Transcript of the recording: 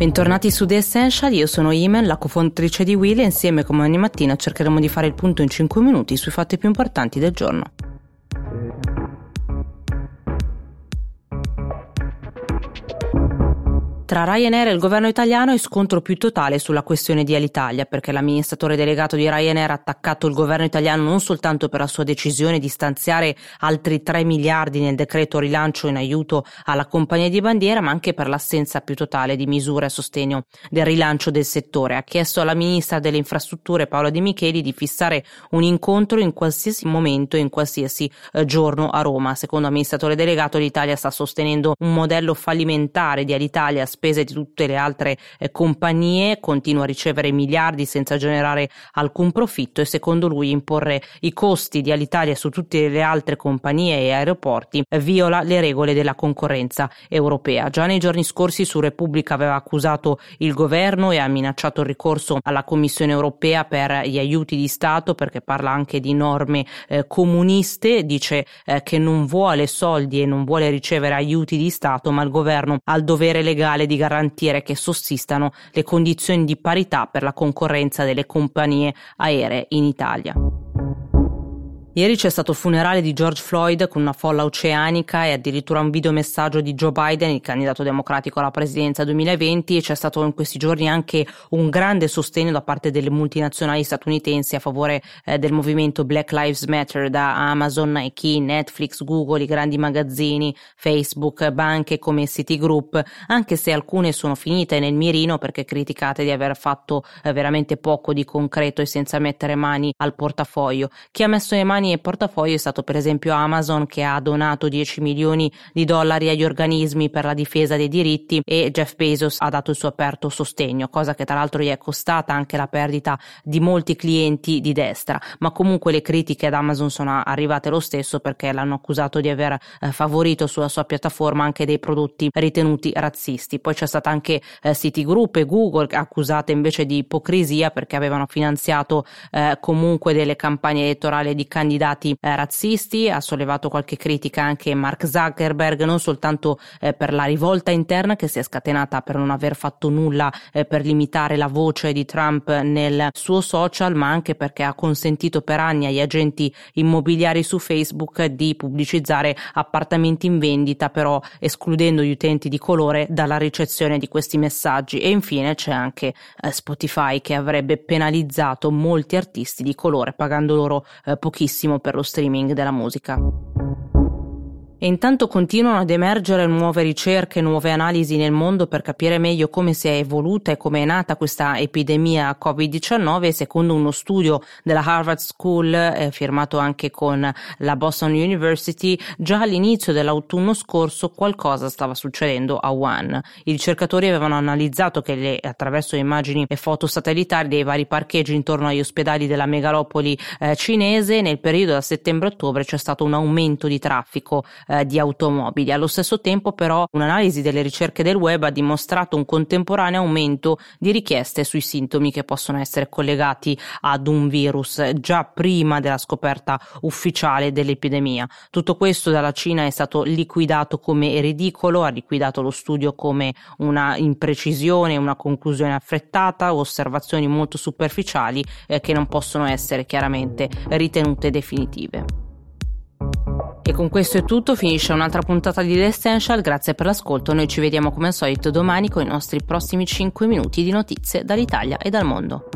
Bentornati su The Essential, io sono Imen, la cofondatrice di Will e insieme come ogni mattina cercheremo di fare il punto in 5 minuti sui fatti più importanti del giorno. Tra Ryanair e il governo italiano è scontro più totale sulla questione di Alitalia, perché l'amministratore delegato di Ryanair ha attaccato il governo italiano non soltanto per la sua decisione di stanziare altri 3 miliardi nel decreto rilancio in aiuto alla compagnia di bandiera, ma anche per l'assenza più totale di misure a sostegno del rilancio del settore. Ha chiesto alla ministra delle infrastrutture Paola De Micheli di fissare un incontro in qualsiasi momento in qualsiasi eh, giorno a Roma. Secondo l'amministratore delegato l'Italia sta sostenendo un modello fallimentare di Alitalia spese di tutte le altre eh, compagnie, continua a ricevere miliardi senza generare alcun profitto e secondo lui imporre i costi di Alitalia su tutte le altre compagnie e aeroporti eh, viola le regole della concorrenza europea. Già nei giorni scorsi su Repubblica aveva accusato il governo e ha minacciato il ricorso alla Commissione europea per gli aiuti di Stato perché parla anche di norme eh, comuniste, dice eh, che non vuole soldi e non vuole ricevere aiuti di Stato, ma il governo ha il dovere legale di garantire che sussistano le condizioni di parità per la concorrenza delle compagnie aeree in Italia. Ieri c'è stato il funerale di George Floyd con una folla oceanica e addirittura un videomessaggio di Joe Biden, il candidato democratico alla presidenza 2020 e c'è stato in questi giorni anche un grande sostegno da parte delle multinazionali statunitensi a favore eh, del movimento Black Lives Matter da Amazon, Nike, Netflix, Google, i grandi magazzini, Facebook, banche come Citigroup, anche se alcune sono finite nel mirino perché criticate di aver fatto eh, veramente poco di concreto e senza mettere mani al portafoglio. Chi ha messo le mani mani e portafoglio è stato per esempio Amazon che ha donato 10 milioni di dollari agli organismi per la difesa dei diritti e Jeff Bezos ha dato il suo aperto sostegno, cosa che tra l'altro gli è costata anche la perdita di molti clienti di destra, ma comunque le critiche ad Amazon sono arrivate lo stesso perché l'hanno accusato di aver eh, favorito sulla sua piattaforma anche dei prodotti ritenuti razzisti. Poi c'è stata anche eh, Citigroup e Google accusate invece di ipocrisia perché avevano finanziato eh, comunque delle campagne elettorali di candidati candidati eh, razzisti, ha sollevato qualche critica anche Mark Zuckerberg, non soltanto eh, per la rivolta interna che si è scatenata per non aver fatto nulla eh, per limitare la voce di Trump nel suo social, ma anche perché ha consentito per anni agli agenti immobiliari su Facebook di pubblicizzare appartamenti in vendita, però escludendo gli utenti di colore dalla ricezione di questi messaggi. E infine c'è anche eh, Spotify che avrebbe penalizzato molti artisti di colore pagando loro eh, pochissimo per lo streaming della musica. E intanto continuano ad emergere nuove ricerche, nuove analisi nel mondo per capire meglio come si è evoluta e come è nata questa epidemia Covid-19 secondo uno studio della Harvard School eh, firmato anche con la Boston University, già all'inizio dell'autunno scorso qualcosa stava succedendo a Wuhan. I ricercatori avevano analizzato che le, attraverso immagini e foto satellitari dei vari parcheggi intorno agli ospedali della megalopoli eh, cinese nel periodo da settembre-ottobre c'è stato un aumento di traffico eh, di automobili. Allo stesso tempo però un'analisi delle ricerche del web ha dimostrato un contemporaneo aumento di richieste sui sintomi che possono essere collegati ad un virus già prima della scoperta ufficiale dell'epidemia. Tutto questo dalla Cina è stato liquidato come ridicolo, ha liquidato lo studio come una imprecisione, una conclusione affrettata, osservazioni molto superficiali eh, che non possono essere chiaramente ritenute definitive. E con questo è tutto, finisce un'altra puntata di The Essential, grazie per l'ascolto, noi ci vediamo come al solito domani con i nostri prossimi 5 minuti di notizie dall'Italia e dal mondo.